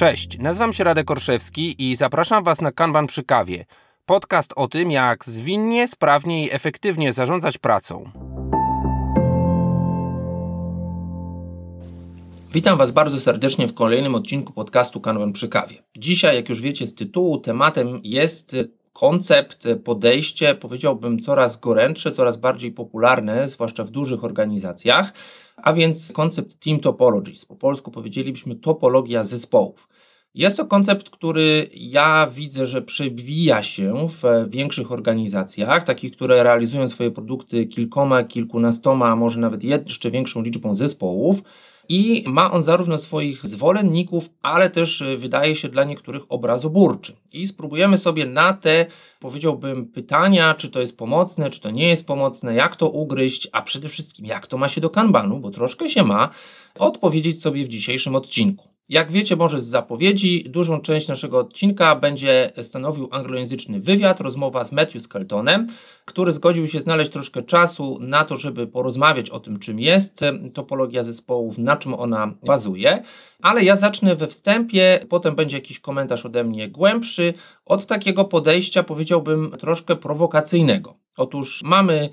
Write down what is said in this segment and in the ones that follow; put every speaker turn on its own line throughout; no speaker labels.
Cześć, nazywam się Radek Orszewski i zapraszam Was na Kanban przy kawie. Podcast o tym, jak zwinnie, sprawnie i efektywnie zarządzać pracą. Witam Was bardzo serdecznie w kolejnym odcinku podcastu Kanban przy kawie. Dzisiaj, jak już wiecie z tytułu, tematem jest koncept, podejście, powiedziałbym, coraz gorętsze, coraz bardziej popularne, zwłaszcza w dużych organizacjach, a więc koncept Team Topologies. Po polsku powiedzielibyśmy topologia zespołów. Jest to koncept, który ja widzę, że przewija się w większych organizacjach, takich, które realizują swoje produkty kilkoma, kilkunastoma, a może nawet jeszcze większą liczbą zespołów. I ma on zarówno swoich zwolenników, ale też wydaje się dla niektórych obrazoburczy. I spróbujemy sobie na te, powiedziałbym, pytania, czy to jest pomocne, czy to nie jest pomocne, jak to ugryźć, a przede wszystkim jak to ma się do kanbanu, bo troszkę się ma, odpowiedzieć sobie w dzisiejszym odcinku. Jak wiecie może z zapowiedzi, dużą część naszego odcinka będzie stanowił anglojęzyczny wywiad, rozmowa z Matthew Skeltonem, który zgodził się znaleźć troszkę czasu na to, żeby porozmawiać o tym, czym jest topologia zespołów, na czym ona bazuje. Ale ja zacznę we wstępie, potem będzie jakiś komentarz ode mnie głębszy, od takiego podejścia, powiedziałbym, troszkę prowokacyjnego. Otóż mamy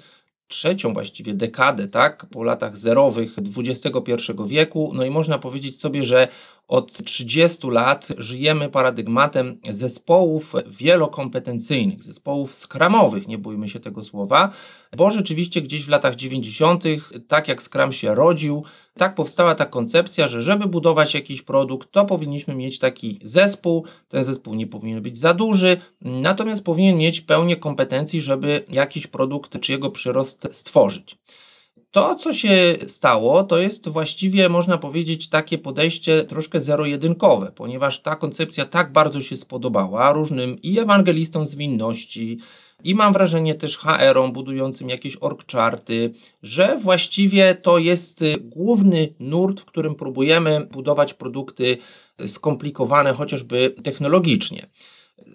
trzecią właściwie dekadę, tak, po latach zerowych XXI wieku. No i można powiedzieć sobie, że od 30 lat żyjemy paradygmatem zespołów wielokompetencyjnych, zespołów skramowych, nie bójmy się tego słowa, bo rzeczywiście gdzieś w latach 90., tak jak Scrum się rodził, tak powstała ta koncepcja, że żeby budować jakiś produkt, to powinniśmy mieć taki zespół. Ten zespół nie powinien być za duży, natomiast powinien mieć pełnię kompetencji, żeby jakiś produkt czy jego przyrost stworzyć. To, co się stało, to jest właściwie, można powiedzieć, takie podejście troszkę zero-jedynkowe, ponieważ ta koncepcja tak bardzo się spodobała różnym i ewangelistom zwinności, i mam wrażenie też HR-om budującym jakieś org charty, że właściwie to jest główny nurt, w którym próbujemy budować produkty skomplikowane chociażby technologicznie.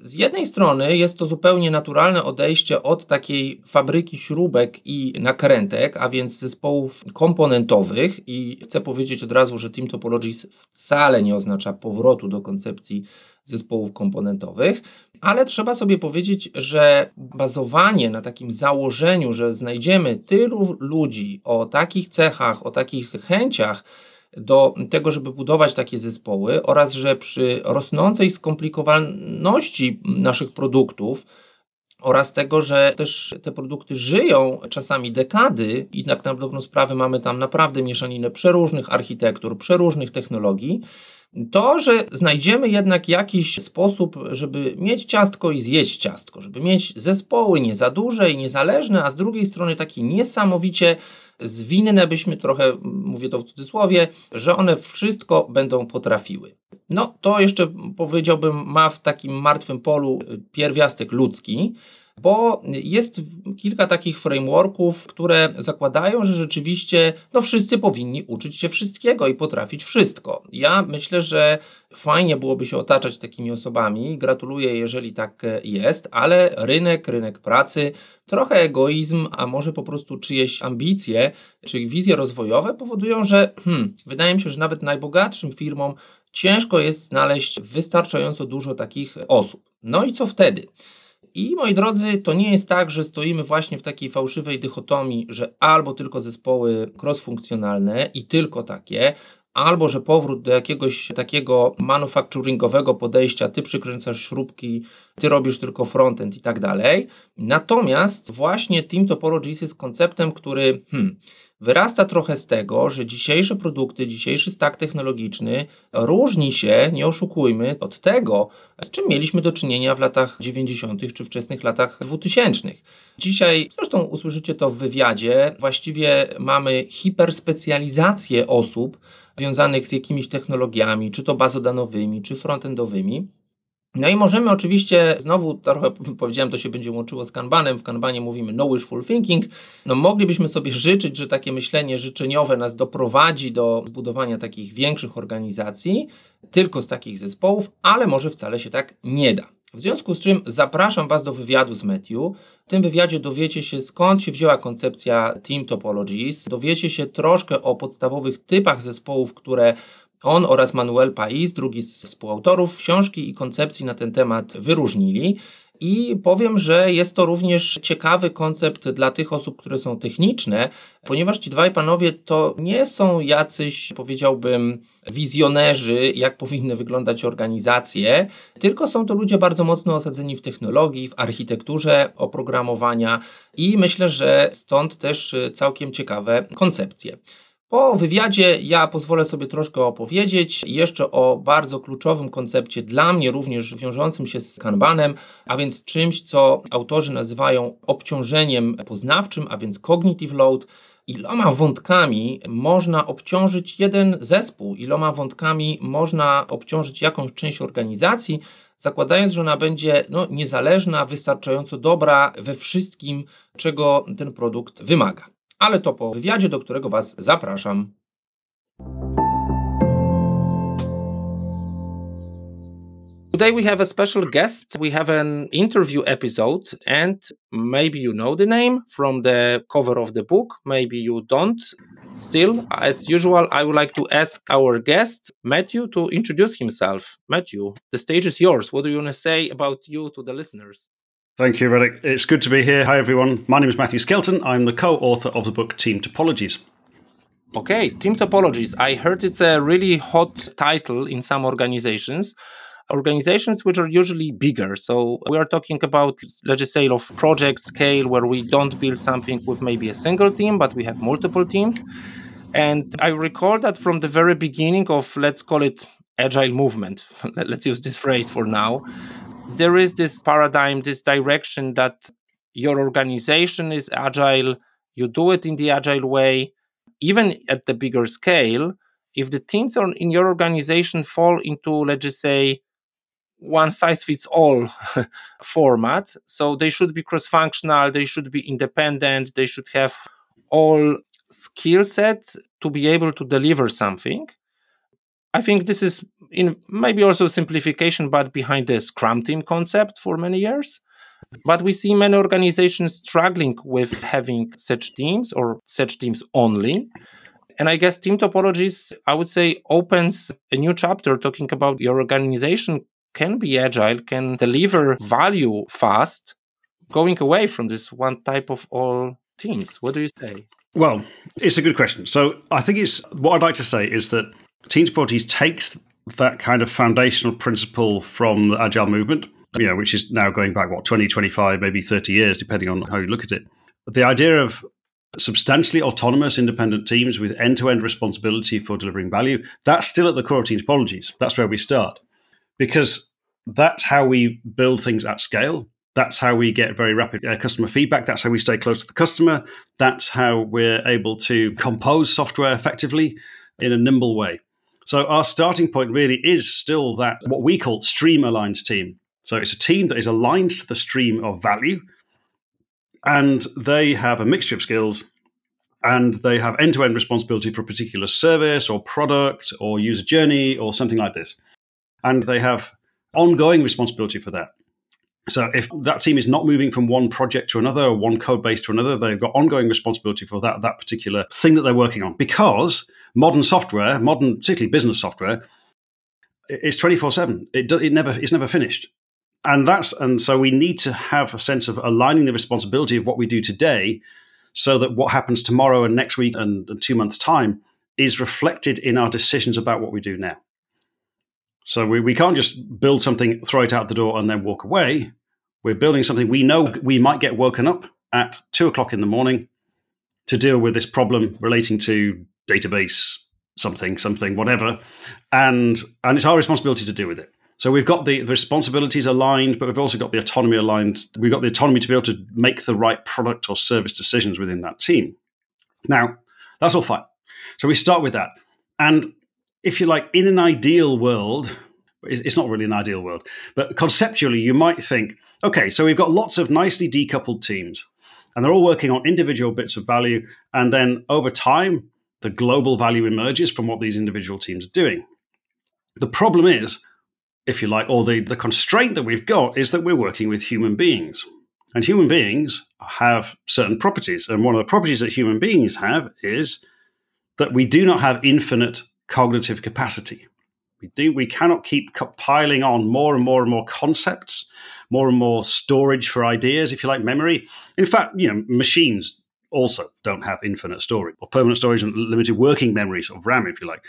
Z jednej strony jest to zupełnie naturalne odejście od takiej fabryki śrubek i nakrętek, a więc zespołów komponentowych i chcę powiedzieć od razu, że Team Topologies wcale nie oznacza powrotu do koncepcji zespołów komponentowych, ale trzeba sobie powiedzieć, że bazowanie na takim założeniu, że znajdziemy tylu ludzi o takich cechach, o takich chęciach, do tego, żeby budować takie zespoły oraz, że przy rosnącej skomplikowalności naszych produktów oraz tego, że też te produkty żyją czasami dekady i tak na dobrą sprawę mamy tam naprawdę mieszaninę przeróżnych architektur, przeróżnych technologii, to, że znajdziemy jednak jakiś sposób, żeby mieć ciastko i zjeść ciastko, żeby mieć zespoły nie za duże i niezależne, a z drugiej strony takie niesamowicie zwinne byśmy trochę, mówię to w cudzysłowie, że one wszystko będą potrafiły. No to jeszcze powiedziałbym ma w takim martwym polu pierwiastek ludzki, bo jest kilka takich frameworków, które zakładają, że rzeczywiście no wszyscy powinni uczyć się wszystkiego i potrafić wszystko. Ja myślę, że fajnie byłoby się otaczać takimi osobami. Gratuluję, jeżeli tak jest, ale rynek, rynek pracy, trochę egoizm, a może po prostu czyjeś ambicje czy wizje rozwojowe powodują, że hmm, wydaje mi się, że nawet najbogatszym firmom ciężko jest znaleźć wystarczająco dużo takich osób. No i co wtedy? I moi drodzy, to nie jest tak, że stoimy właśnie w takiej fałszywej dychotomii, że albo tylko zespoły cross-funkcjonalne i tylko takie, albo że powrót do jakiegoś takiego manufacturingowego podejścia, ty przykręcasz śrubki, ty robisz tylko frontend i tak dalej. Natomiast właśnie Team Topologies jest konceptem, który hmm, wyrasta trochę z tego, że dzisiejsze produkty, dzisiejszy stack technologiczny różni się, nie oszukujmy, od tego, z czym mieliśmy do czynienia w latach 90. czy wczesnych latach 2000. Dzisiaj, zresztą usłyszycie to w wywiadzie, właściwie mamy hiperspecjalizację osób związanych z jakimiś technologiami, czy to bazodanowymi, czy frontendowymi. No i możemy oczywiście, znowu trochę powiedziałem, to się będzie łączyło z Kanbanem. W Kanbanie mówimy no wishful thinking. No moglibyśmy sobie życzyć, że takie myślenie życzeniowe nas doprowadzi do zbudowania takich większych organizacji, tylko z takich zespołów, ale może wcale się tak nie da. W związku z czym zapraszam Was do wywiadu z Matthew. W tym wywiadzie dowiecie się skąd się wzięła koncepcja Team Topologies, dowiecie się troszkę o podstawowych typach zespołów, które On oraz Manuel Pais, drugi z współautorów książki i koncepcji na ten temat wyróżnili. I powiem, że jest to również ciekawy koncept dla tych osób, które są techniczne, ponieważ ci dwaj panowie to nie są jacyś, powiedziałbym, wizjonerzy, jak powinny wyglądać organizacje, tylko są to ludzie bardzo mocno osadzeni w technologii, w architekturze oprogramowania i myślę, że stąd też całkiem ciekawe koncepcje. Po wywiadzie ja pozwolę sobie troszkę opowiedzieć jeszcze o bardzo kluczowym koncepcie dla mnie, również wiążącym się z Kanbanem, a więc czymś, co autorzy nazywają obciążeniem poznawczym, a więc cognitive load. Iloma wątkami można obciążyć jeden zespół, iloma wątkami można obciążyć jakąś część organizacji, zakładając, że ona będzie no, niezależna, wystarczająco dobra we wszystkim, czego ten produkt wymaga ale to po wywiadzie, do którego Was zapraszam. Today we have a special guest. We have an interview episode, and maybe you know the name from the cover of the book, maybe you don't. Still, as usual, I would like to ask our guest, Matthew, to introduce himself. Matthew, the stage is yours. What do you want to say about you to the listeners?
Thank you, Radek. It's good to be here. Hi, everyone. My name is Matthew Skelton. I'm the co author of the book Team Topologies.
Okay, Team Topologies. I heard it's a really hot title in some organizations. Organizations which are usually bigger. So we are talking about, let's just say, of project scale where we don't build something with maybe a single team, but we have multiple teams. And I recall that from the very beginning of, let's call it agile movement, let's use this phrase for now, there is this paradigm, this direction that your organization is agile, you do it in the agile way, even at the bigger scale. If the teams in your organization fall into, let's just say, one size fits all format, so they should be cross functional, they should be independent, they should have all skill sets to be able to deliver something. I think this is in maybe also simplification, but behind the Scrum team concept for many years. But we see many organizations struggling with having such teams or such teams only. And I guess team topologies, I would say, opens a new chapter talking about your organization can be agile, can deliver value fast, going away from this one type of all teams. What do you say?
Well, it's a good question. So I think it's what I'd like to say is that Team Topologies takes that kind of foundational principle from the agile movement, you know, which is now going back what 20, 25, maybe 30 years, depending on how you look at it. The idea of substantially autonomous independent teams with end-to-end responsibility for delivering value, that's still at the core of Team Topologies. That's where we start. Because that's how we build things at scale. That's how we get very rapid uh, customer feedback. That's how we stay close to the customer. That's how we're able to compose software effectively in a nimble way. So our starting point really is still that what we call stream aligned team. So it's a team that is aligned to the stream of value, and they have a mixture of skills, and they have end to end responsibility for a particular service or product or user journey or something like this, and they have ongoing responsibility for that. So if that team is not moving from one project to another or one code base to another, they've got ongoing responsibility for that that particular thing that they're working on because modern software, modern particularly business software, is twenty four seven. It it never it's never finished, and that's and so we need to have a sense of aligning the responsibility of what we do today, so that what happens tomorrow and next week and, and two months time is reflected in our decisions about what we do now. So we, we can't just build something, throw it out the door, and then walk away. We're building something we know we might get woken up at two o'clock in the morning to deal with this problem relating to database something something whatever. And and it's our responsibility to deal with it. So we've got the, the responsibilities aligned but we've also got the autonomy aligned. We've got the autonomy to be able to make the right product or service decisions within that team. Now that's all fine. So we start with that. And if you like in an ideal world it's not really an ideal world but conceptually you might think okay so we've got lots of nicely decoupled teams and they're all working on individual bits of value and then over time the global value emerges from what these individual teams are doing. The problem is, if you like, or the, the constraint that we've got is that we're working with human beings. And human beings have certain properties. And one of the properties that human beings have is that we do not have infinite cognitive capacity. We do. We cannot keep piling on more and more and more concepts, more and more storage for ideas, if you like, memory. In fact, you know, machines also don't have infinite storage or permanent storage and limited working memory, sort of RAM, if you like.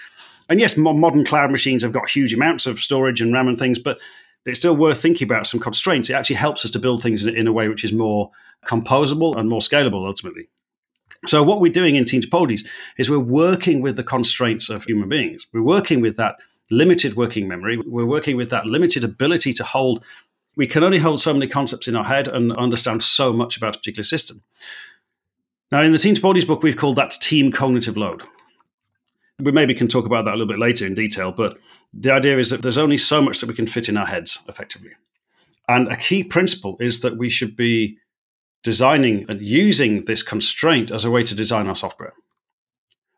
And yes, modern cloud machines have got huge amounts of storage and RAM and things, but it's still worth thinking about some constraints. It actually helps us to build things in, in a way which is more composable and more scalable ultimately. So what we're doing in Team Topologies is we're working with the constraints of human beings. We're working with that limited working memory. We're working with that limited ability to hold. We can only hold so many concepts in our head and understand so much about a particular system. Now, in the Team Topologies book, we've called that team cognitive load. We maybe can talk about that a little bit later in detail, but the idea is that there's only so much that we can fit in our heads effectively. And a key principle is that we should be designing and using this constraint as a way to design our software,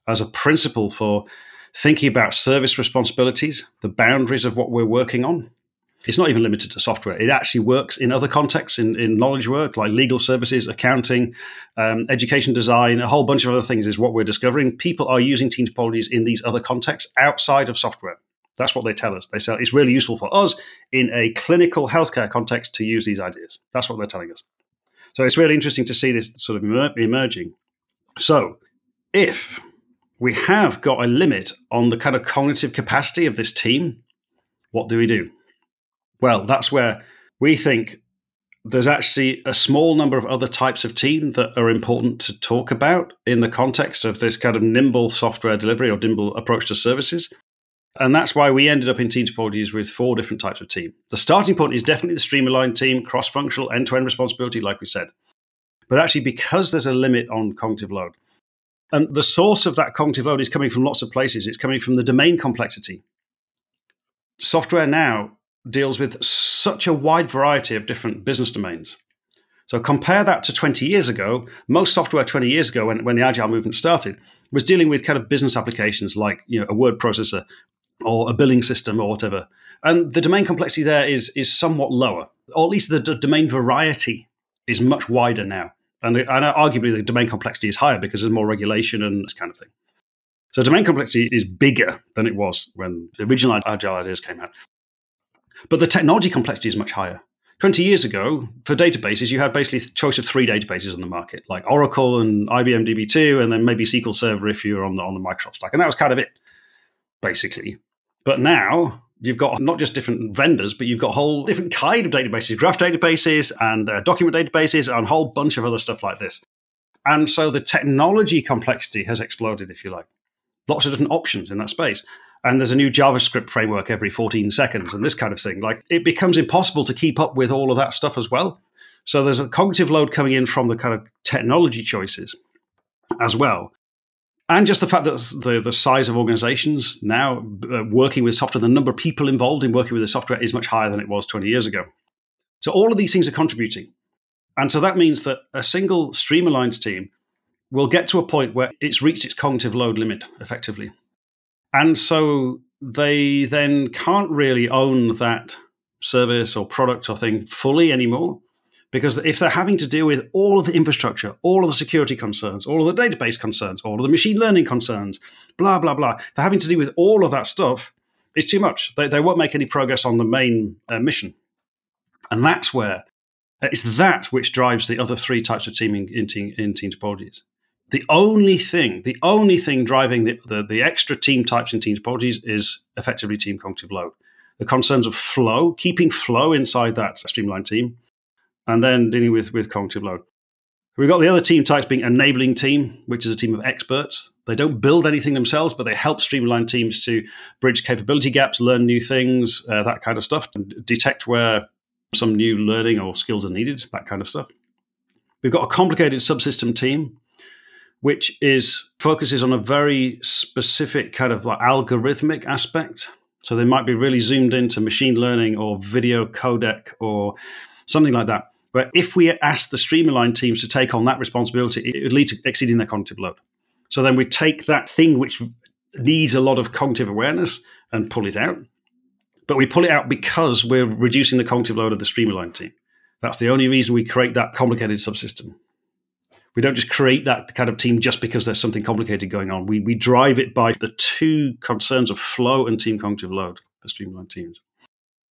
as a principle for thinking about service responsibilities, the boundaries of what we're working on. It's not even limited to software. It actually works in other contexts, in, in knowledge work like legal services, accounting, um, education design, a whole bunch of other things is what we're discovering. People are using team topologies in these other contexts outside of software. That's what they tell us. They say it's really useful for us in a clinical healthcare context to use these ideas. That's what they're telling us. So it's really interesting to see this sort of emerging. So if we have got a limit on the kind of cognitive capacity of this team, what do we do? Well, that's where we think there's actually a small number of other types of team that are important to talk about in the context of this kind of nimble software delivery or nimble approach to services. And that's why we ended up in team topologies with four different types of team. The starting point is definitely the stream aligned team, cross functional, end to end responsibility, like we said. But actually, because there's a limit on cognitive load, and the source of that cognitive load is coming from lots of places, it's coming from the domain complexity. Software now deals with such a wide variety of different business domains. So compare that to 20 years ago. Most software 20 years ago, when, when the agile movement started, was dealing with kind of business applications like you know a word processor or a billing system or whatever. And the domain complexity there is is somewhat lower, or at least the d- domain variety is much wider now. And, and arguably the domain complexity is higher because there's more regulation and this kind of thing. So domain complexity is bigger than it was when the original agile ideas came out. But the technology complexity is much higher. 20 years ago, for databases, you had basically a choice of three databases on the market, like Oracle and IBM DB2, and then maybe SQL Server if you were on the, on the Microsoft stack. And that was kind of it, basically. But now you've got not just different vendors, but you've got a whole different kind of databases, graph databases and uh, document databases and a whole bunch of other stuff like this. And so the technology complexity has exploded, if you like. Lots of different options in that space. And there's a new JavaScript framework every 14 seconds and this kind of thing. Like it becomes impossible to keep up with all of that stuff as well. So there's a cognitive load coming in from the kind of technology choices as well and just the fact that the, the size of organizations now uh, working with software, the number of people involved in working with the software is much higher than it was 20 years ago. So all of these things are contributing. And so that means that a single Stream aligned team will get to a point where it's reached its cognitive load limit effectively. And so they then can't really own that service or product or thing fully anymore. Because if they're having to deal with all of the infrastructure, all of the security concerns, all of the database concerns, all of the machine learning concerns, blah, blah, blah, they're having to deal with all of that stuff, it's too much. They, they won't make any progress on the main uh, mission. And that's where uh, it's that which drives the other three types of teaming in team, in team topologies. The only thing, the only thing driving the, the, the extra team types in team topologies is effectively team cognitive load. The concerns of flow, keeping flow inside that stream aligned team, and then dealing with, with cognitive load. We've got the other team types being enabling team, which is a team of experts. They don't build anything themselves, but they help stream aligned teams to bridge capability gaps, learn new things, uh, that kind of stuff, and detect where some new learning or skills are needed, that kind of stuff. We've got a complicated subsystem team, which is focuses on a very specific kind of like algorithmic aspect. So they might be really zoomed into machine learning or video codec or something like that. But if we ask the stream aligned teams to take on that responsibility, it would lead to exceeding their cognitive load. So then we take that thing which needs a lot of cognitive awareness and pull it out. But we pull it out because we're reducing the cognitive load of the stream aligned team. That's the only reason we create that complicated subsystem. We don't just create that kind of team just because there's something complicated going on. We, we drive it by the two concerns of flow and team cognitive load for stream aligned teams.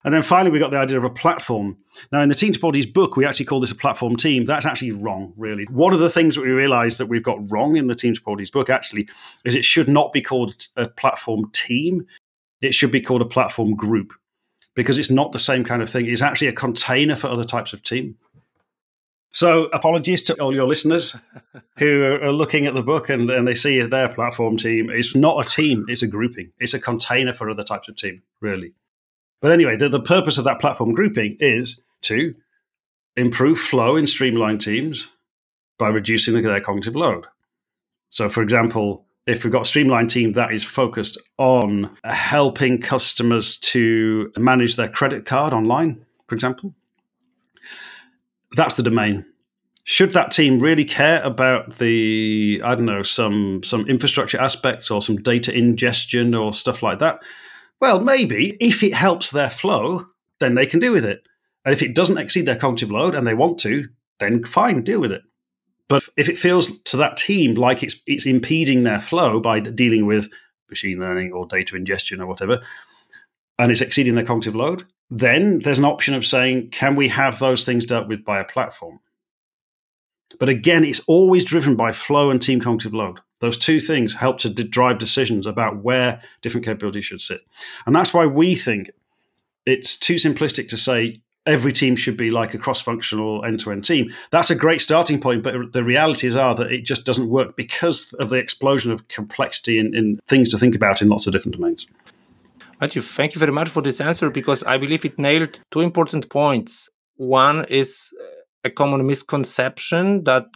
And then finally, we got the idea of a platform. Now, in the Team Topologies book, we actually call this a platform team. That's actually wrong, really. One of the things that we realized that we've got wrong in the Team Topologies book actually is it should not be called a platform team. It should be called a platform group because it's not the same kind of thing. It's actually a container for other types of team. So, apologies to all your listeners who are looking at the book and, and they see their platform team. It's not a team, it's a grouping. It's a container for other types of team, really. But anyway, the, the purpose of that platform grouping is to improve flow in stream aligned teams by reducing their cognitive load. So, for example, if we've got a stream aligned team that is focused on helping customers to manage their credit card online, for example, that's the domain. Should that team really care about the I don't know some some infrastructure aspects or some data ingestion or stuff like that? Well, maybe if it helps their flow, then they can deal with it. And if it doesn't exceed their cognitive load and they want to, then fine, deal with it. But if it feels to that team like it's it's impeding their flow by dealing with machine learning or data ingestion or whatever, and it's exceeding their cognitive load, then there's an option of saying, can we have those things dealt with by a platform? But again, it's always driven by flow and team cognitive load. Those two things help to drive decisions about where different capabilities should sit. And that's why we think it's too simplistic to say every team should be like a cross-functional end-to-end team. That's a great starting point, but the realities are that it just doesn't work because of the explosion of complexity and, things to think about in lots of different domains.
Matthew, thank you very much for this answer because I believe it nailed two important points. One is uh, a common misconception that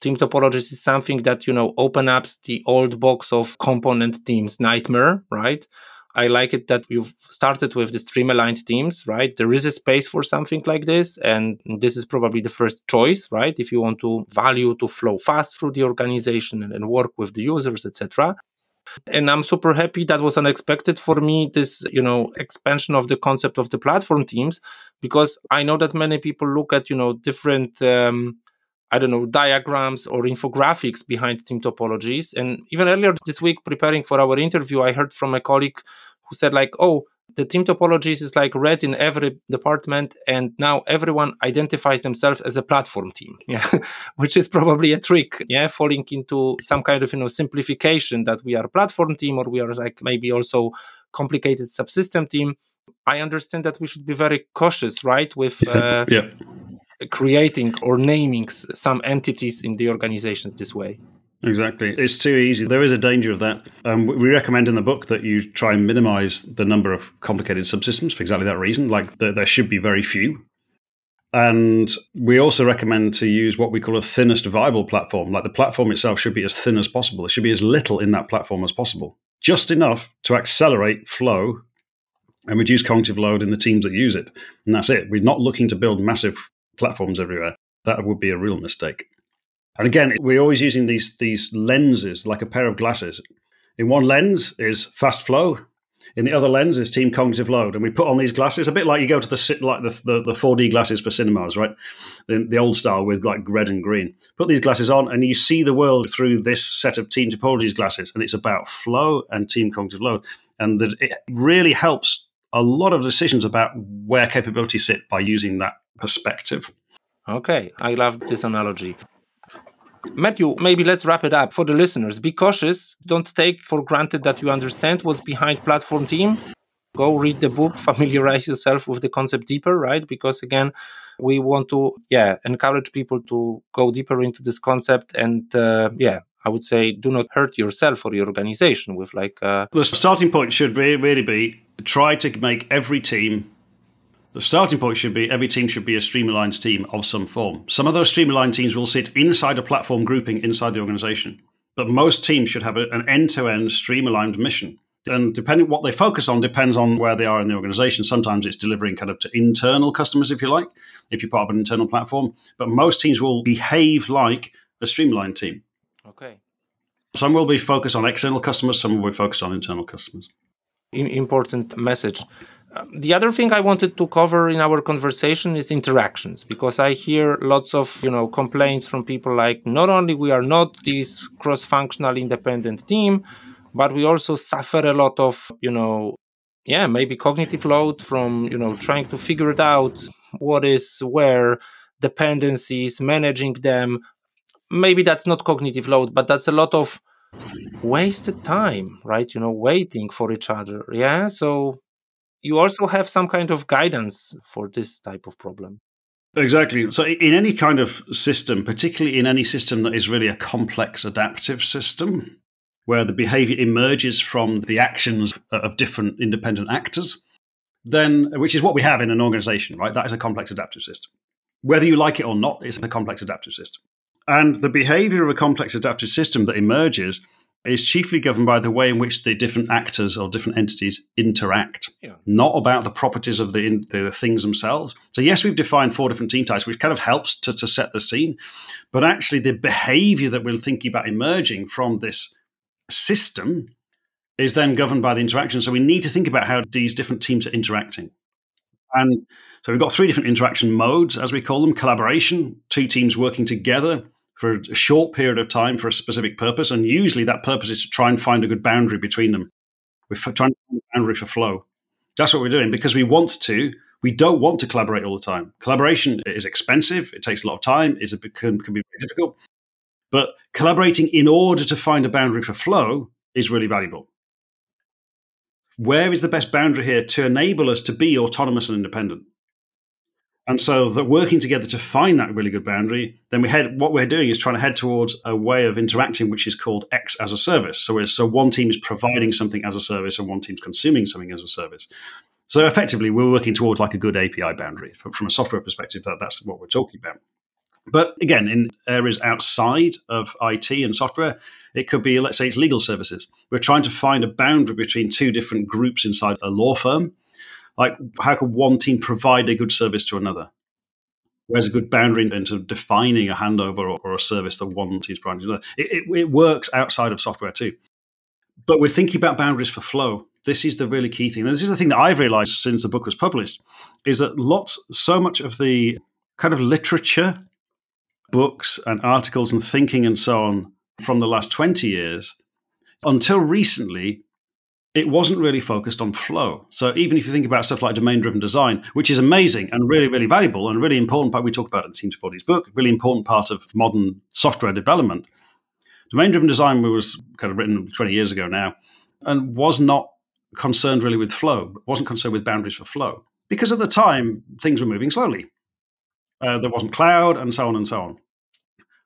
team topologies is something that you know open up the old box of component teams. Nightmare right? I like it that you've started with the stream aligned teams right? There is a space for something like this and this is probably the first choice right? If you want to value to flow fast through the organization and, and work with the users etc and i'm super happy that was unexpected for me this you know expansion of the concept of the platform teams because i know that many people look at you know different um, I don't know, diagrams or infographics behind team topologies. And even earlier this week, preparing for our interview, I heard from a colleague who said, like, oh, the team topologies is like read in every department, and now everyone identifies themselves as a platform team. Yeah, which is probably a trick. Yeah, falling into some kind of you know simplification that we are a platform team or we are like maybe also complicated subsystem team. I understand that we should be very cautious, right, with
uh, yeah
creating or naming some entities in the organizations this way.
Exactly. It's too easy. There is a danger of that. Um, we recommend in the book that you try and minimize the number of complicated subsystems for exactly that reason. Like there should be very few. And we also recommend to use what we call a thinnest viable platform. Like the platform itself should be as thin as possible. There should be as little in that platform as possible, just enough to accelerate flow and reduce cognitive load in the teams that use it. And that's it. We're not looking to build massive platforms everywhere. That would be a real mistake. And again, we're always using these these lenses like a pair of glasses. In one lens is fast flow. In the other lens is team cognitive load, and we put on these glasses a bit like you go to the like the the, the 4D glasses for cinemas, right? The, the old style with like red and green. Put these glasses on, and you see the world through this set of team topologies glasses, and it's about flow and team cognitive load, and that it really helps a lot of decisions about where capabilities sit by using that perspective.
Okay, I love this analogy. Matthew, maybe let's wrap it up for the listeners. Be cautious. Don't take for granted that you understand what's behind platform team. Go read the book, familiarize yourself with the concept deeper, right? Because again, we want to, yeah, encourage people to go deeper into this concept and, uh, yeah, I would say do not hurt yourself or your organization with like. Uh,
the starting point should really be try to make every team the starting point should be every team should be a stream aligned team of some form. Some of those stream aligned teams will sit inside a platform grouping inside the organization, but most teams should have an end to end stream aligned mission. And depending what they focus on depends on where they are in the organization. Sometimes it's delivering kind of to internal customers, if you like, if you're part of an internal platform. But most teams will behave like a stream aligned team.
Okay.
Some will be focused on external customers, some will be focused on internal customers.
Important message. The other thing I wanted to cover in our conversation is interactions because I hear lots of you know complaints from people like not only we are not this cross-functional independent team, but we also suffer a lot of you know yeah maybe cognitive load from you know trying to figure it out what is where dependencies managing them. Maybe that's not cognitive load but that's a lot of wasted time right you know waiting for each other yeah so you also have some kind of guidance for this type of problem.
Exactly. So, in any kind of system, particularly in any system that is really a complex adaptive system, where the behavior emerges from the actions of different independent actors, then, which is what we have in an organization, right? That is a complex adaptive system. Whether you like it or not, it's a complex adaptive system. And the behavior of a complex adaptive system that emerges is chiefly governed by the way in which the different actors or different entities interact, yeah. not about the properties of the, the things themselves. So, yes, we've defined four different team types, which kind of helps to, to set the scene. But actually, the behavior that we're thinking about emerging from this system is then governed by the interaction. So, we need to think about how these different teams are interacting. And so, we've got three different interaction modes, as we call them collaboration, two teams working together for a short period of time for a specific purpose. And usually that purpose is to try and find a good boundary between them. We're trying to find a boundary for flow. That's what we're doing because we want to. We don't want to collaborate all the time. Collaboration is expensive. It takes a lot of time. It can, can be very difficult. But collaborating in order to find a boundary for flow is really valuable. Where is the best boundary here to enable us to be autonomous and independent? And so that working together to find that really good boundary, then we head what we're doing is trying to head towards a way of interacting which is called X as a service. So so one team is providing something as a service and one team's consuming something as a service. So effectively, we're working towards like a good API boundary from a software perspective. That that's what we're talking about. But again, in areas outside of IT and software, it could be, let's say, it's legal services. We're trying to find a boundary between two different groups inside a law firm like how can one team provide a good service to another? Where's a good boundary into defining a handover or, or a service that one team's providing to another? It, it, it works outside of software too. But we're thinking about boundaries for flow. This is the really key thing. And this is the thing that I've realized since the book was published is that lots, so much of the kind of literature, books and articles and thinking and so on from the last 20 years, until recently, it wasn't really focused on flow. So even if you think about stuff like domain driven design, which is amazing and really, really valuable and really important part, we talk about it in Team Topologies book, really important part of modern software development. Domain driven design was kind of written 20 years ago now and was not concerned really with flow, wasn't concerned with boundaries for flow because at the time things were moving slowly. Uh, there wasn't cloud and so on and so on.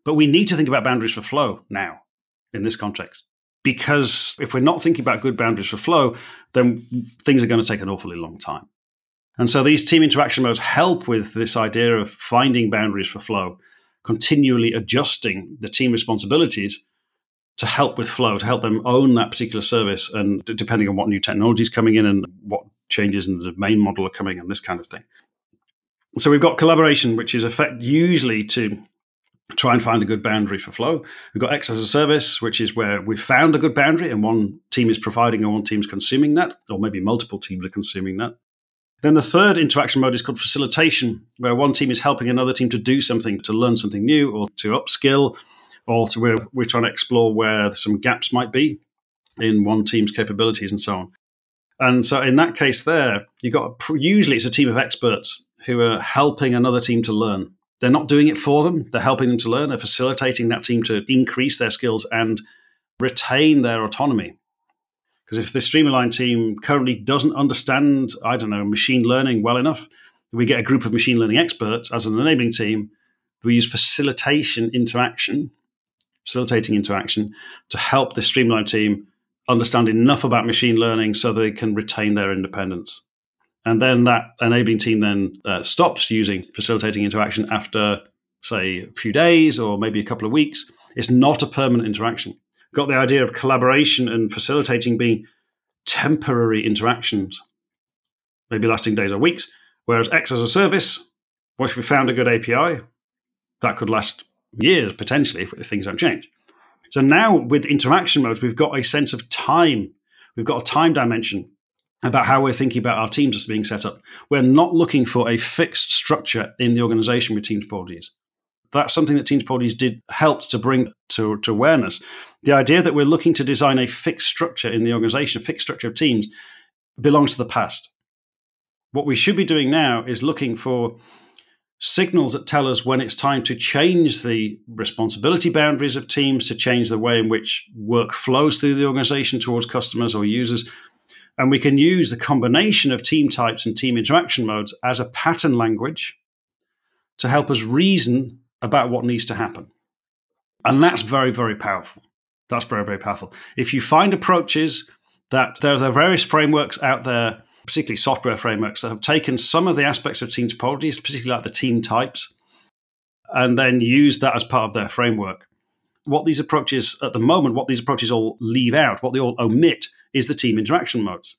But we need to think about boundaries for flow now in this context because if we're not thinking about good boundaries for flow, then things are going to take an awfully long time. And so these team interaction modes help with this idea of finding boundaries for flow, continually adjusting the team responsibilities to help with flow, to help them own that particular service, and depending on what new technologies coming in and what changes in the domain model are coming and this kind of thing. So we've got collaboration, which is effect usually to try and find a good boundary for flow. We've got X as a service, which is where we've found a good boundary and one team is providing and one team's consuming that, or maybe multiple teams are consuming that. Then the third interaction mode is called facilitation, where one team is helping another team to do something, to learn something new, or to upskill, or to where we're trying to explore where some gaps might be in one team's capabilities and so on. And so in that case, there you've got usually it's a team of experts who are helping another team to learn they're not doing it for them. They're helping them to learn. They're facilitating that team to increase their skills and retain their autonomy. Because if the stream aligned team currently doesn't understand, I don't know, machine learning well enough, we get a group of machine learning experts as an enabling team. We use facilitation interaction, facilitating interaction to help the stream aligned team understand enough about machine learning so they can retain their independence. And then that enabling team then uh, stops using facilitating interaction after, say, a few days or maybe a couple of weeks. It's not a permanent interaction. Got the idea of collaboration and facilitating being temporary interactions, maybe lasting days or weeks. Whereas X as a service, once we found a good API? That could last years potentially if, if things don't change. So now with interaction modes, we've got a sense of time. We've got a time dimension about how we're thinking about our teams as being set up. We're not looking for a fixed structure in the organization with teams topologies. That's something that teams topologies did helped to bring to, to awareness. The idea that we're looking to design a fixed structure in the organization, a fixed structure of teams, belongs to the past. What we should be doing now is looking for signals that tell us when it's time to change the responsibility boundaries of teams, to change the way in which work flows through the organization towards customers or users. And we can use the combination of team types and team interaction modes as a pattern language to help us reason about what needs to happen. And that's very, very powerful. That's very, very powerful. If you find approaches that there are various frameworks out there particularly software frameworks that have taken some of the aspects of team topologies, particularly like the team types, and then use that as part of their framework. What these approaches, at the moment, what these approaches all leave out, what they all omit, is the team interaction modes.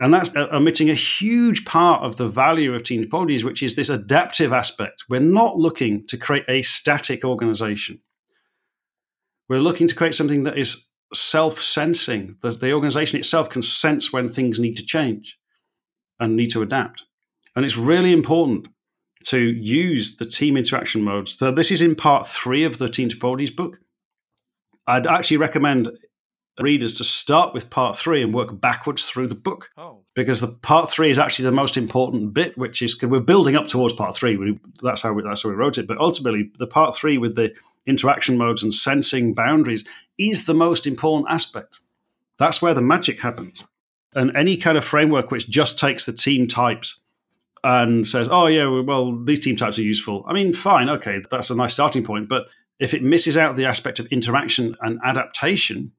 And that's uh, omitting a huge part of the value of team topologies, which is this adaptive aspect. We're not looking to create a static organization. We're looking to create something that is self sensing. The, the organization itself can sense when things need to change and need to adapt. And it's really important to use the team interaction modes. So this is in part three of the Team Topologies book. I'd actually recommend readers to start with part three and work backwards through the book. Oh. Because the part three is actually the most important bit, which is because we're building up towards part three. We, that's how we, that's how we wrote it. But ultimately, the part three with the interaction modes and sensing boundaries is the most important aspect. That's where the magic happens. And any kind of framework which just takes the team types and says, oh, yeah, well, these team types are useful. I mean, fine, okay, that's a nice starting point. But if it misses out the aspect of interaction and adaptation,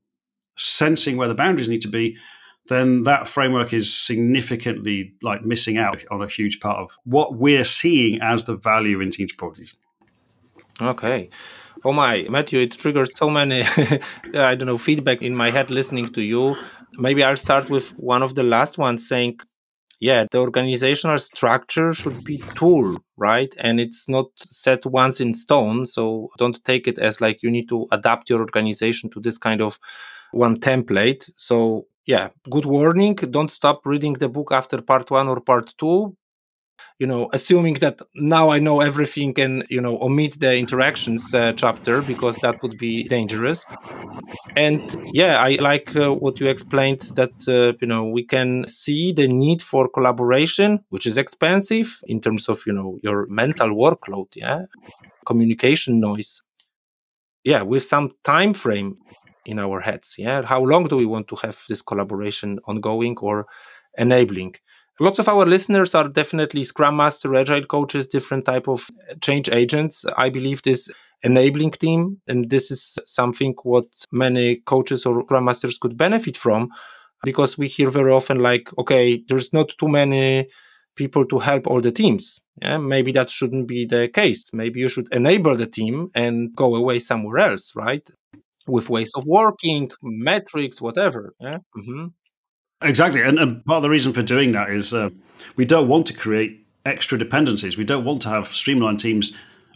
sensing where the boundaries need to be, then that framework is significantly like missing out on a huge part of what we're seeing as the value in team topologies.
Okay. Oh my, Matthew, it triggered so many, I don't know, feedback in my head listening to you. Maybe I'll start with one of the last ones saying, yeah, the organizational structure should be tool, right? And it's not set once in stone. So don't take it as like you need to adapt your organization to this kind of one template. So yeah, good warning. Don't stop reading the book after part one or part two you know assuming that now i know everything and you know omit the interactions uh, chapter because that would be dangerous and yeah i like uh, what you explained that uh, you know we can see the need for collaboration which is expensive in terms of you know your mental workload yeah communication noise yeah with some time frame in our heads yeah? How long do we want to have this collaboration ongoing or enabling? Lots of our listeners are definitely scrum master agile coaches different type of uh, change agents. I believe this enabling team and this is something what many coaches or scrum masters could benefit from because we hear very often like okay there's not too many people to help all the teams. Yeah maybe that shouldn't be the case. Maybe you should enable the team and go away somewhere else right with ways of working metrics whatever yeah mm-hmm.
Exactly. And, and, part of the reason for doing that is uh, we don't want to create extra dependencies. We don't want to have stream aligned teams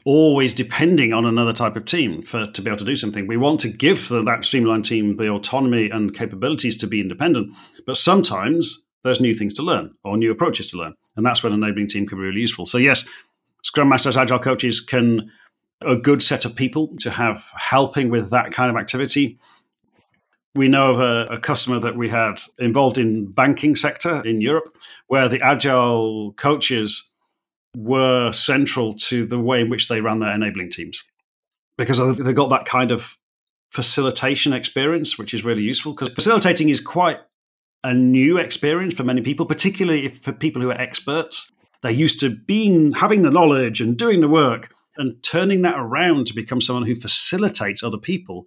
always depending on another type of team for to be able to do something. We want to give the, that stream aligned team the autonomy and capabilities to be independent. But sometimes there's new things to learn or new approaches to learn. And that's when an enabling team can be really useful. So, yes, Scrum Masters, Agile coaches can a good set of people to have helping with that kind of activity we know of a, a, customer that we had involved in banking sector in Europe, where the agile coaches were central to the way in which they ran their enabling teams, because they got that kind of facilitation experience, which is really useful. Because facilitating is quite a new experience for many people, particularly if for people who are experts. They're used to being having the knowledge and doing the work, and turning that around to become someone who facilitates other people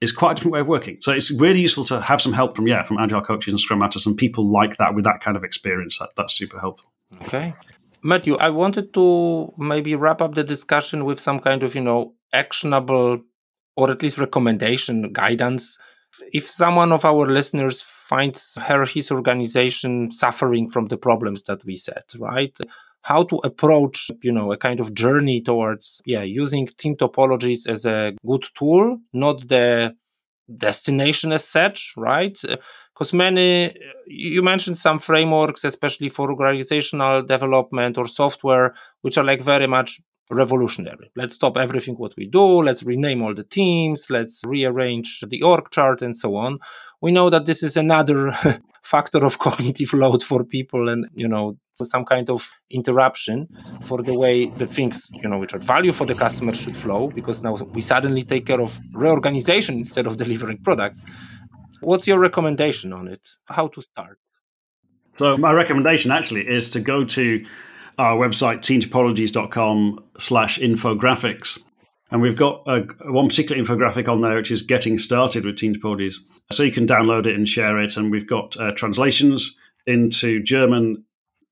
is quite a different way of working. So it's really useful to have some help from yeah from agile coaches and scrum masters and people like that with that kind of experience. That that's super helpful.
Okay, Matthew, I wanted to maybe wrap up the discussion with some kind of you know actionable or at least recommendation guidance. If someone of our listeners finds her his organization suffering from the problems that we said, right? How to approach you know a kind of journey towards yeah using team topologies as a good tool not the destination as such, right? Uh, because many, you mentioned some frameworks, especially for organizational development or software, which are like very much revolutionary. Let's stop everything what we do. Let's rename all the teams. Let's rearrange the org chart and so on. We know that this is another factor of cognitive load for people and, you know, some kind of interruption for the way the things, you know, which are value for the customer should flow because now we suddenly take care of reorganization instead of delivering product. What's your recommendation on it? How to start?
So my recommendation actually is to go to our website, teamtopologies.com slash infographics. And we've got one particular infographic on there, which is getting started with Team Topologies. So you can download it and share it. And we've got uh, translations into German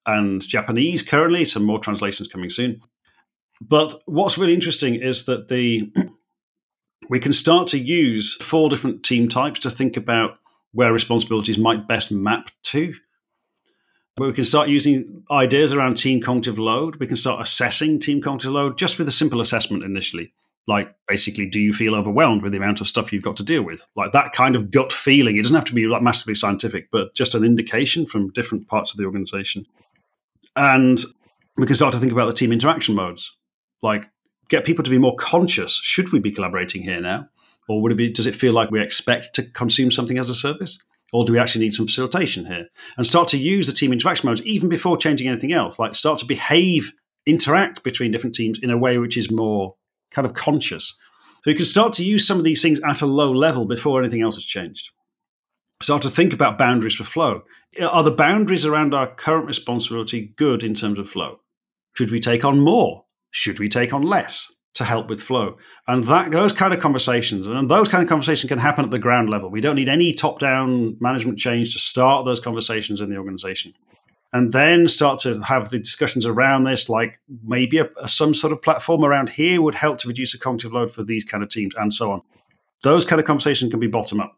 and Japanese currently, some more translations coming soon. But what's really interesting is that the we can start to use four different team types to think about where responsibilities might best map to. We can start using ideas around team cognitive load. We can start assessing team cognitive load just with a simple assessment initially. Like, basically, do you feel overwhelmed with the amount of stuff you've got to deal with? Like that kind of gut feeling. It doesn't have to be like massively scientific, but just an indication from different parts of the organization. And we can start to think about the team interaction modes. Like, get people to be more conscious. Should we be collaborating here now? Or would it be, does it feel like we expect to consume something as a service? Or do we actually need some facilitation here? And start to use the team interaction modes even before changing anything else. Like start to behave, interact between different teams in a way which is more kind of conscious. So you can start to use some of these things at a low level before anything else has changed. Start to think about boundaries for flow. Are the boundaries around our current responsibility good in terms of flow? Should we take on more? Should we take on less? To help with flow. And that those kind of conversations, and those kind of conversations can happen at the ground level. We don't need any top-down management change to start those conversations in the organization. And then start to have the discussions around this, like maybe a, a, some sort of platform around here would help to reduce the cognitive load for these kind of teams, and so on. Those kind of conversations can be bottom up.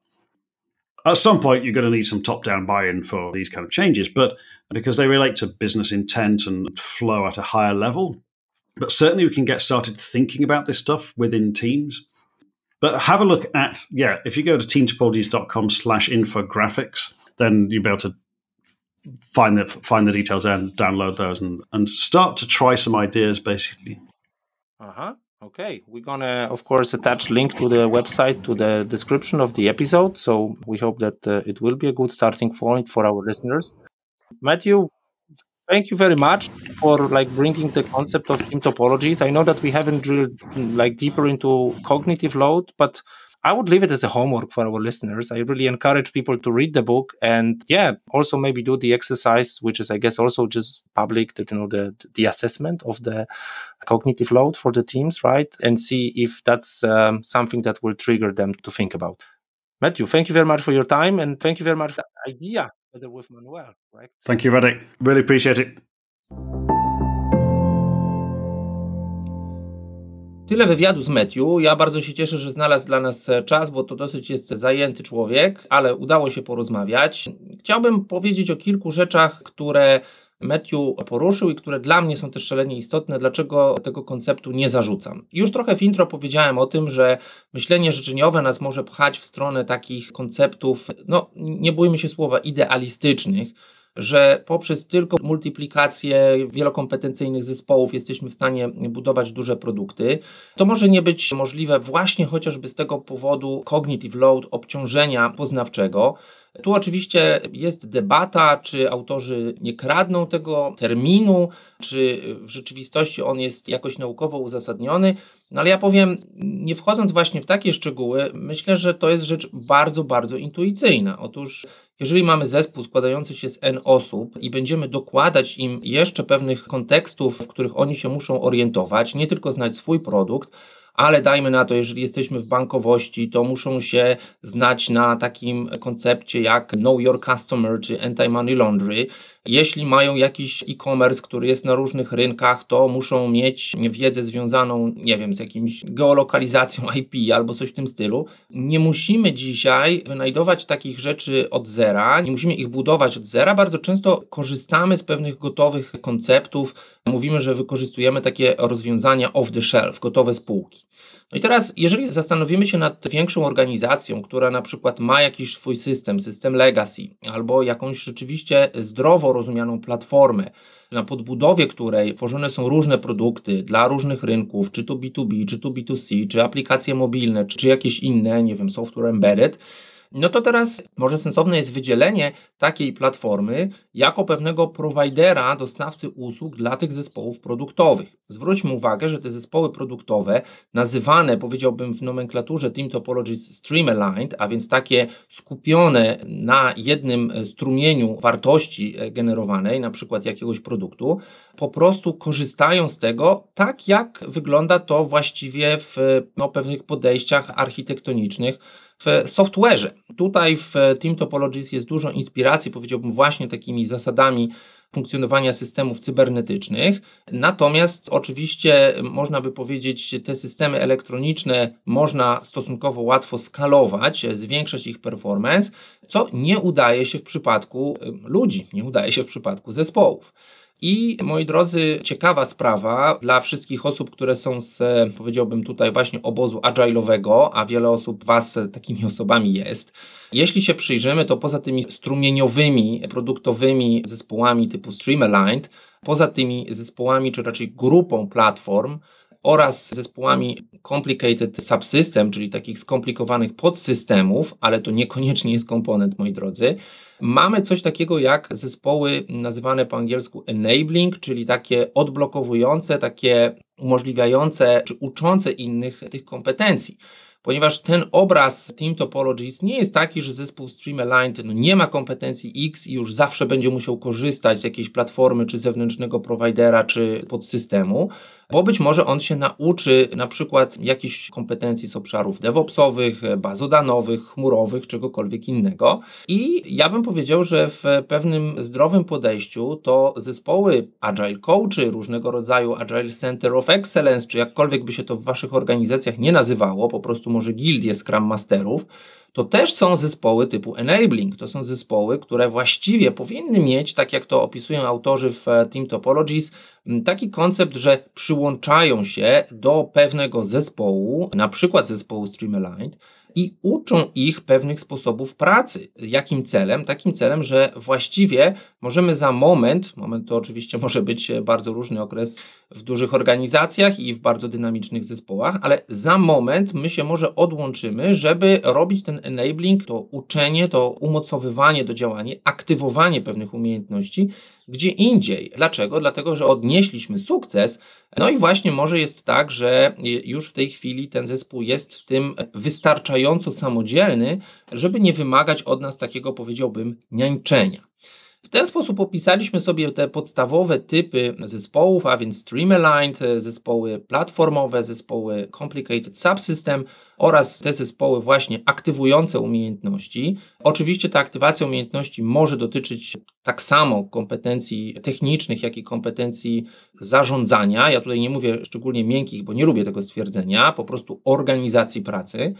At some point, you're going to need some top down buy in for these kind of changes, but because they relate to business intent and flow at a higher level, but certainly we can get started thinking about this stuff within teams. But have a look at, yeah, if you go to teamtopologies.com slash infographics, then you'll be able to find the find the details and download those and, and start to try some ideas basically.
Uh-huh. Okay. We're gonna of course attach link to the website to the description of the episode. So we hope that uh, it will be a good starting point for our listeners. Matthew, thank you very much for like bringing the concept of team topologies. I know that we haven't drilled like deeper into cognitive load but i would leave it as a homework for our listeners. I really encourage people to read the book and yeah also maybe do the exercise which is i guess also just public that you know the the assessment of the cognitive load for the teams right? And see if that's um, something that will trigger them to think about. Matthew thank you very much for your time and thank you very much for the idea together with Manuel, right?
Thank you, Radek. Really appreciate it.
Tyle wywiadu z Matthew. Ja bardzo się cieszę, że znalazł dla nas czas, bo to dosyć jest zajęty człowiek, ale udało się porozmawiać. Chciałbym powiedzieć o kilku rzeczach, które Matthew poruszył i które dla mnie są też szalenie istotne, dlaczego tego konceptu nie zarzucam. Już trochę w intro powiedziałem o tym, że myślenie życzeniowe nas może pchać w stronę takich konceptów, no nie bójmy się słowa, idealistycznych, że poprzez tylko multiplikację wielokompetencyjnych zespołów jesteśmy w stanie budować duże produkty. To może nie być możliwe właśnie chociażby z tego powodu cognitive load, obciążenia poznawczego. Tu oczywiście jest debata, czy autorzy nie kradną tego terminu, czy w rzeczywistości on jest jakoś naukowo uzasadniony. No ale ja powiem, nie wchodząc właśnie w takie szczegóły, myślę, że to jest rzecz bardzo, bardzo intuicyjna. Otóż, jeżeli mamy zespół składający się z N osób i będziemy dokładać im jeszcze pewnych kontekstów, w których oni się muszą orientować, nie tylko znać swój produkt, ale dajmy na to, jeżeli jesteśmy w bankowości, to muszą się znać na takim koncepcie jak Know Your Customer czy Anti-Money Laundry, Jeśli mają jakiś e-commerce, który jest na różnych rynkach, to muszą mieć wiedzę związaną, nie wiem, z jakimś geolokalizacją IP albo coś w tym stylu. Nie musimy dzisiaj wynajdować takich rzeczy od zera, nie musimy ich budować od zera. Bardzo często korzystamy z pewnych gotowych konceptów. Mówimy, że wykorzystujemy takie rozwiązania off the shelf, gotowe spółki. No i teraz, jeżeli zastanowimy się nad większą organizacją, która na przykład ma jakiś swój system, system legacy, albo jakąś rzeczywiście zdrowo rozumianą platformę, na podbudowie której tworzone są różne produkty dla różnych rynków, czy to B2B, czy to B2C, czy aplikacje mobilne, czy, czy jakieś inne, nie wiem, software embedded, no to teraz może sensowne jest wydzielenie takiej platformy jako pewnego prowajdera, dostawcy usług dla tych zespołów produktowych. Zwróćmy uwagę, że te zespoły produktowe, nazywane powiedziałbym w nomenklaturze Team Topologies Stream Aligned, a więc takie skupione na jednym strumieniu wartości generowanej, na przykład jakiegoś produktu, po prostu korzystają z tego tak, jak wygląda to właściwie w no, pewnych podejściach architektonicznych w software'ze. Tutaj w Team Topologies jest dużo inspiracji, powiedziałbym, właśnie takimi zasadami funkcjonowania systemów cybernetycznych. Natomiast oczywiście można by powiedzieć, te systemy elektroniczne można stosunkowo łatwo skalować, zwiększać ich performance, co nie udaje się w przypadku ludzi, nie udaje się w przypadku zespołów. I moi drodzy, ciekawa sprawa dla wszystkich osób, które są z, powiedziałbym tutaj właśnie obozu agile'owego, a wiele osób Was takimi osobami jest. Jeśli się przyjrzymy, to poza tymi strumieniowymi, produktowymi zespołami typu Streamaligned, poza tymi zespołami, czy raczej grupą platform, oraz zespołami complicated subsystem, czyli takich skomplikowanych podsystemów, ale to niekoniecznie jest komponent, moi drodzy. Mamy coś takiego jak zespoły nazywane po angielsku enabling, czyli takie odblokowujące, takie umożliwiające czy uczące innych tych kompetencji. Ponieważ ten obraz Team Topologies nie jest taki, że zespół Stream Aligned no nie ma kompetencji X i już zawsze będzie musiał korzystać z jakiejś platformy, czy zewnętrznego prowajdera, czy podsystemu, bo być może on się nauczy na przykład jakichś kompetencji z obszarów DevOpsowych, bazodanowych, chmurowych, czegokolwiek innego. I ja bym powiedział, że w pewnym zdrowym podejściu to zespoły Agile Coachy, różnego rodzaju Agile Center of Excellence, czy jakkolwiek by się to w Waszych organizacjach nie nazywało, po prostu może gildie Scrum Masterów, to też są zespoły typu enabling. To są zespoły, które właściwie powinny mieć, tak jak to opisują autorzy w e, Team Topologies, taki koncept, że przyłączają się do pewnego zespołu, na przykład zespołu Streamaligned, i uczą ich pewnych sposobów pracy. Jakim celem? Takim celem, że właściwie możemy za moment, moment to oczywiście może być bardzo różny okres w dużych organizacjach i w bardzo dynamicznych zespołach, ale za moment my się może odłączymy, żeby robić ten enabling, to uczenie, to umocowywanie do działania, aktywowanie pewnych umiejętności gdzie indziej. Dlaczego? Dlatego, że odnieśliśmy sukces. No i właśnie może jest tak, że już w tej chwili ten zespół jest w tym wystarczająco samodzielny, żeby nie wymagać od nas takiego, powiedziałbym, niańczenia. W ten sposób opisaliśmy sobie te podstawowe typy zespołów, a więc Streamaligned, zespoły platformowe, zespoły Complicated Subsystem oraz te zespoły właśnie aktywujące umiejętności. Oczywiście ta aktywacja umiejętności może dotyczyć tak samo kompetencji technicznych, jak i kompetencji zarządzania. Ja tutaj nie mówię szczególnie miękkich, bo nie lubię tego stwierdzenia, po prostu organizacji pracy.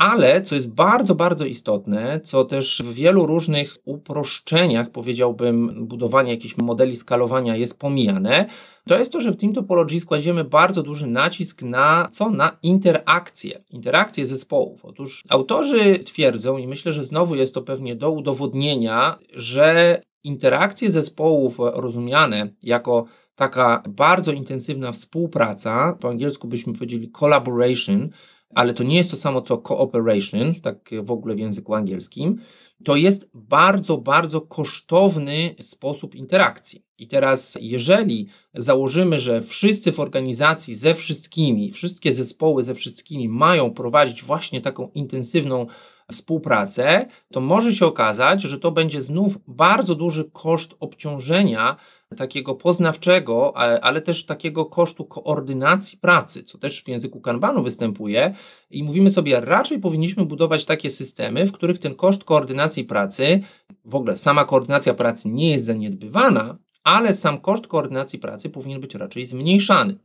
Ale co jest bardzo, bardzo istotne, co też w wielu różnych uproszczeniach, powiedziałbym, budowania jakichś modeli skalowania jest pomijane, to jest to, że w Team Topology kładziemy bardzo duży nacisk na co? Na interakcje, interakcje zespołów. Otóż autorzy twierdzą, i myślę, że znowu jest to pewnie do udowodnienia, że interakcje zespołów rozumiane jako taka bardzo intensywna współpraca, po angielsku byśmy powiedzieli collaboration, ale to nie jest to samo co cooperation, tak w ogóle w języku angielskim. To jest bardzo, bardzo kosztowny sposób interakcji. I teraz, jeżeli założymy, że wszyscy w organizacji ze wszystkimi, wszystkie zespoły ze wszystkimi mają prowadzić właśnie taką intensywną współpracę, to może się okazać, że to będzie znów bardzo duży koszt obciążenia takiego poznawczego, ale też takiego kosztu koordynacji pracy, co też w języku Kanbanu występuje. I mówimy sobie, raczej powinniśmy budować takie systemy, w których ten koszt koordynacji pracy, w ogóle sama koordynacja pracy nie jest zaniedbywana, ale sam koszt koordynacji pracy powinien być raczej zmniejszany.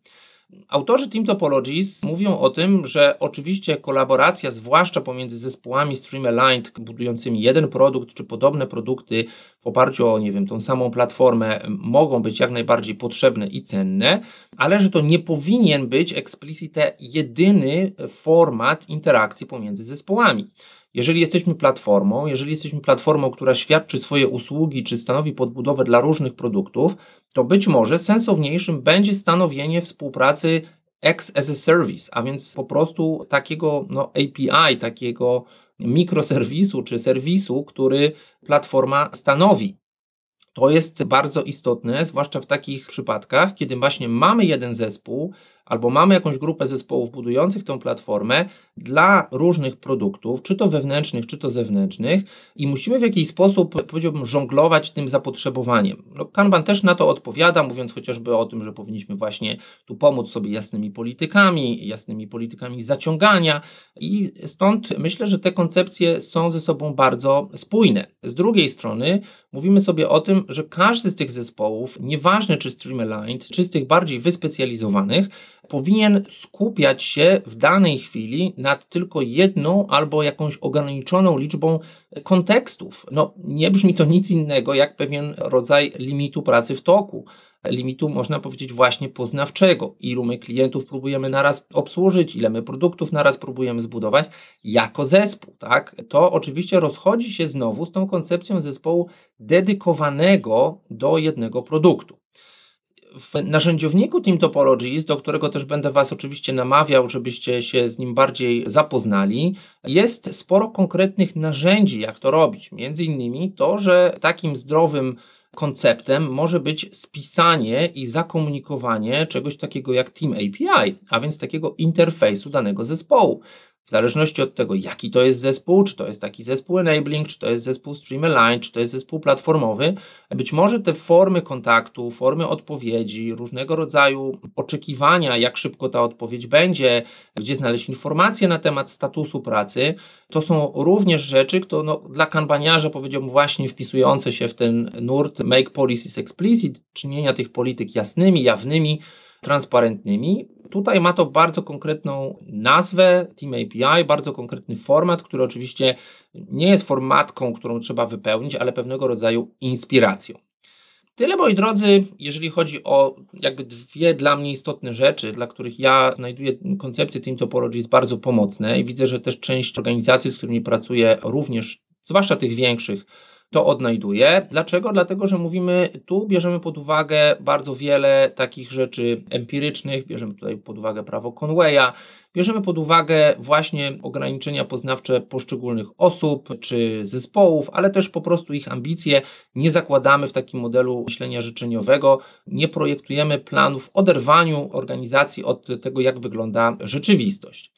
Autorzy Team Topologies mówią o tym, że oczywiście kolaboracja, zwłaszcza pomiędzy zespołami Stream Aligned budującymi jeden produkt czy podobne produkty w oparciu o, nie wiem, tą samą platformę, mogą być jak najbardziej potrzebne i cenne, ale że to nie powinien być explicite jedyny format interakcji pomiędzy zespołami. Jeżeli jesteśmy platformą, jeżeli jesteśmy platformą, która świadczy swoje usługi czy stanowi podbudowę dla różnych produktów, to być może sensowniejszym będzie stanowienie współpracy X as a service, a więc po prostu takiego no, API, takiego mikroserwisu czy serwisu, który platforma stanowi. To jest bardzo istotne, zwłaszcza w takich przypadkach, kiedy właśnie mamy jeden zespół, albo mamy jakąś grupę zespołów budujących tą platformę dla różnych produktów, czy to wewnętrznych, czy to zewnętrznych, i musimy w jakiś sposób, powiedziałbym, żonglować tym zapotrzebowaniem. No, Kanban też na to odpowiada, mówiąc chociażby o tym, że powinniśmy właśnie tu pomóc sobie jasnymi politykami, jasnymi politykami zaciągania, i stąd myślę, że te koncepcje są ze sobą bardzo spójne. Z drugiej strony mówimy sobie o tym, że każdy z tych zespołów, nieważne czy streamlined, czy z tych bardziej wyspecjalizowanych, powinien skupiać się w danej chwili nad tylko jedną albo jakąś ograniczoną liczbą kontekstów. No, nie brzmi to nic innego jak pewien rodzaj limitu pracy w toku limitu, można powiedzieć, właśnie poznawczego. Ilu my klientów próbujemy naraz obsłużyć, ile my produktów naraz próbujemy zbudować jako zespół. Tak? To oczywiście rozchodzi się znowu z tą koncepcją zespołu dedykowanego do jednego produktu w narzędziowniku Team Topologies, do którego też będę Was oczywiście namawiał, żebyście się z nim bardziej zapoznali, jest sporo konkretnych narzędzi, jak to robić. Między innymi to, że takim zdrowym konceptem może być spisanie i zakomunikowanie czegoś takiego jak Team API, a więc takiego interfejsu danego zespołu w zależności od tego, jaki to jest zespół, czy to jest taki zespół enabling, czy to jest zespół streamline, czy to jest zespół platformowy, być może te formy kontaktu, formy odpowiedzi, różnego rodzaju oczekiwania, jak szybko ta odpowiedź będzie, gdzie znaleźć informacje na temat statusu pracy, to są również rzeczy, które no, dla kanbaniarza powiedziałbym właśnie wpisujące się w ten nurt make policies explicit, czynienia tych polityk jasnymi, jawnymi, transparentnymi. Tutaj ma to bardzo konkretną nazwę Team API, bardzo konkretny format, który oczywiście nie jest formatką, którą trzeba wypełnić, ale pewnego rodzaju inspiracją. Tyle moi drodzy, jeżeli chodzi o jakby dwie dla mnie istotne rzeczy, dla których ja znajduję koncepcję Team Topologies bardzo pomocne i widzę, że też część organizacji, z którymi pracuję, również, zwłaszcza tych większych, to odnajduje. Dlaczego? Dlatego, że mówimy, tu bierzemy pod uwagę bardzo wiele takich rzeczy empirycznych, bierzemy tutaj pod uwagę prawo Conwaya, bierzemy pod uwagę właśnie ograniczenia poznawcze poszczególnych osób czy zespołów, ale też po prostu ich ambicje. Nie zakładamy w takim modelu myślenia życzeniowego, nie projektujemy planów w oderwaniu organizacji od tego, jak wygląda rzeczywistość.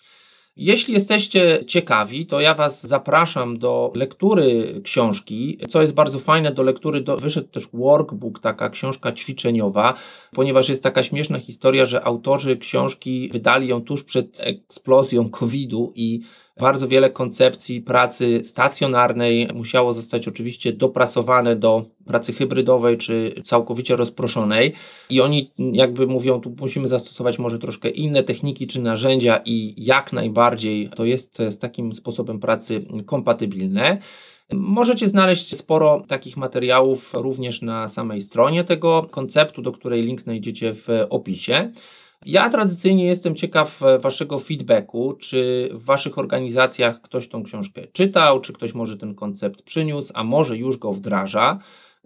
Jeśli jesteście ciekawi, to ja Was zapraszam do lektury książki. Co jest bardzo fajne, do lektury do, wyszedł też workbook, taka książka ćwiczeniowa, ponieważ jest taka śmieszna historia, że autorzy książki wydali ją tuż przed eksplozją COVID-u i bardzo wiele koncepcji pracy stacjonarnej musiało zostać oczywiście dopracowane do pracy hybrydowej czy całkowicie rozproszonej i oni jakby mówią, tu musimy zastosować może troszkę inne techniki czy narzędzia i jak najbardziej to jest z takim sposobem pracy kompatybilne. Możecie znaleźć sporo takich materiałów również na samej stronie tego konceptu, do której link znajdziecie w opisie. Ja tradycyjnie jestem ciekaw e, Waszego feedbacku, czy w Waszych organizacjach ktoś tą książkę czytał, czy ktoś może ten koncept przyniósł, a może już go wdraża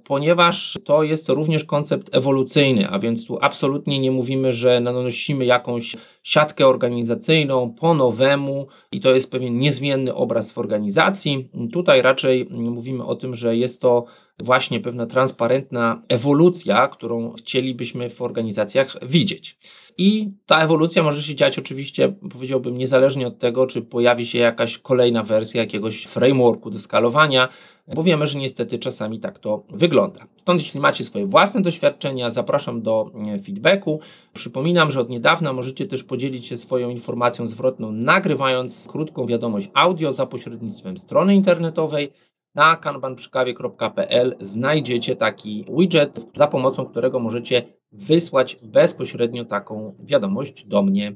ponieważ to jest również koncept ewolucyjny, a więc tu absolutnie nie mówimy, że nanosimy jakąś siatkę organizacyjną po nowemu i to jest pewien niezmienny obraz w organizacji. Tutaj raczej mówimy o tym, że jest to właśnie pewna transparentna ewolucja, którą chcielibyśmy w organizacjach widzieć. I ta ewolucja może się dziać oczywiście, powiedziałbym, niezależnie od tego, czy pojawi się jakaś kolejna wersja jakiegoś frameworku do skalowania, bo wiemy, że niestety czasami tak to wygląda. Stąd jeśli macie swoje własne doświadczenia, zapraszam do e, feedbacku. Przypominam, że od niedawna możecie też podzielić się swoją informacją zwrotną, nagrywając krótką wiadomość audio za pośrednictwem strony internetowej. Na kanbanprzykawie.pl znajdziecie taki widget, za pomocą którego możecie wysłać bezpośrednio taką wiadomość do mnie.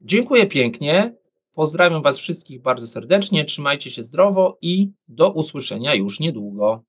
Dziękuję pięknie. Pozdrawiam Was wszystkich bardzo serdecznie, trzymajcie się zdrowo i do usłyszenia już niedługo.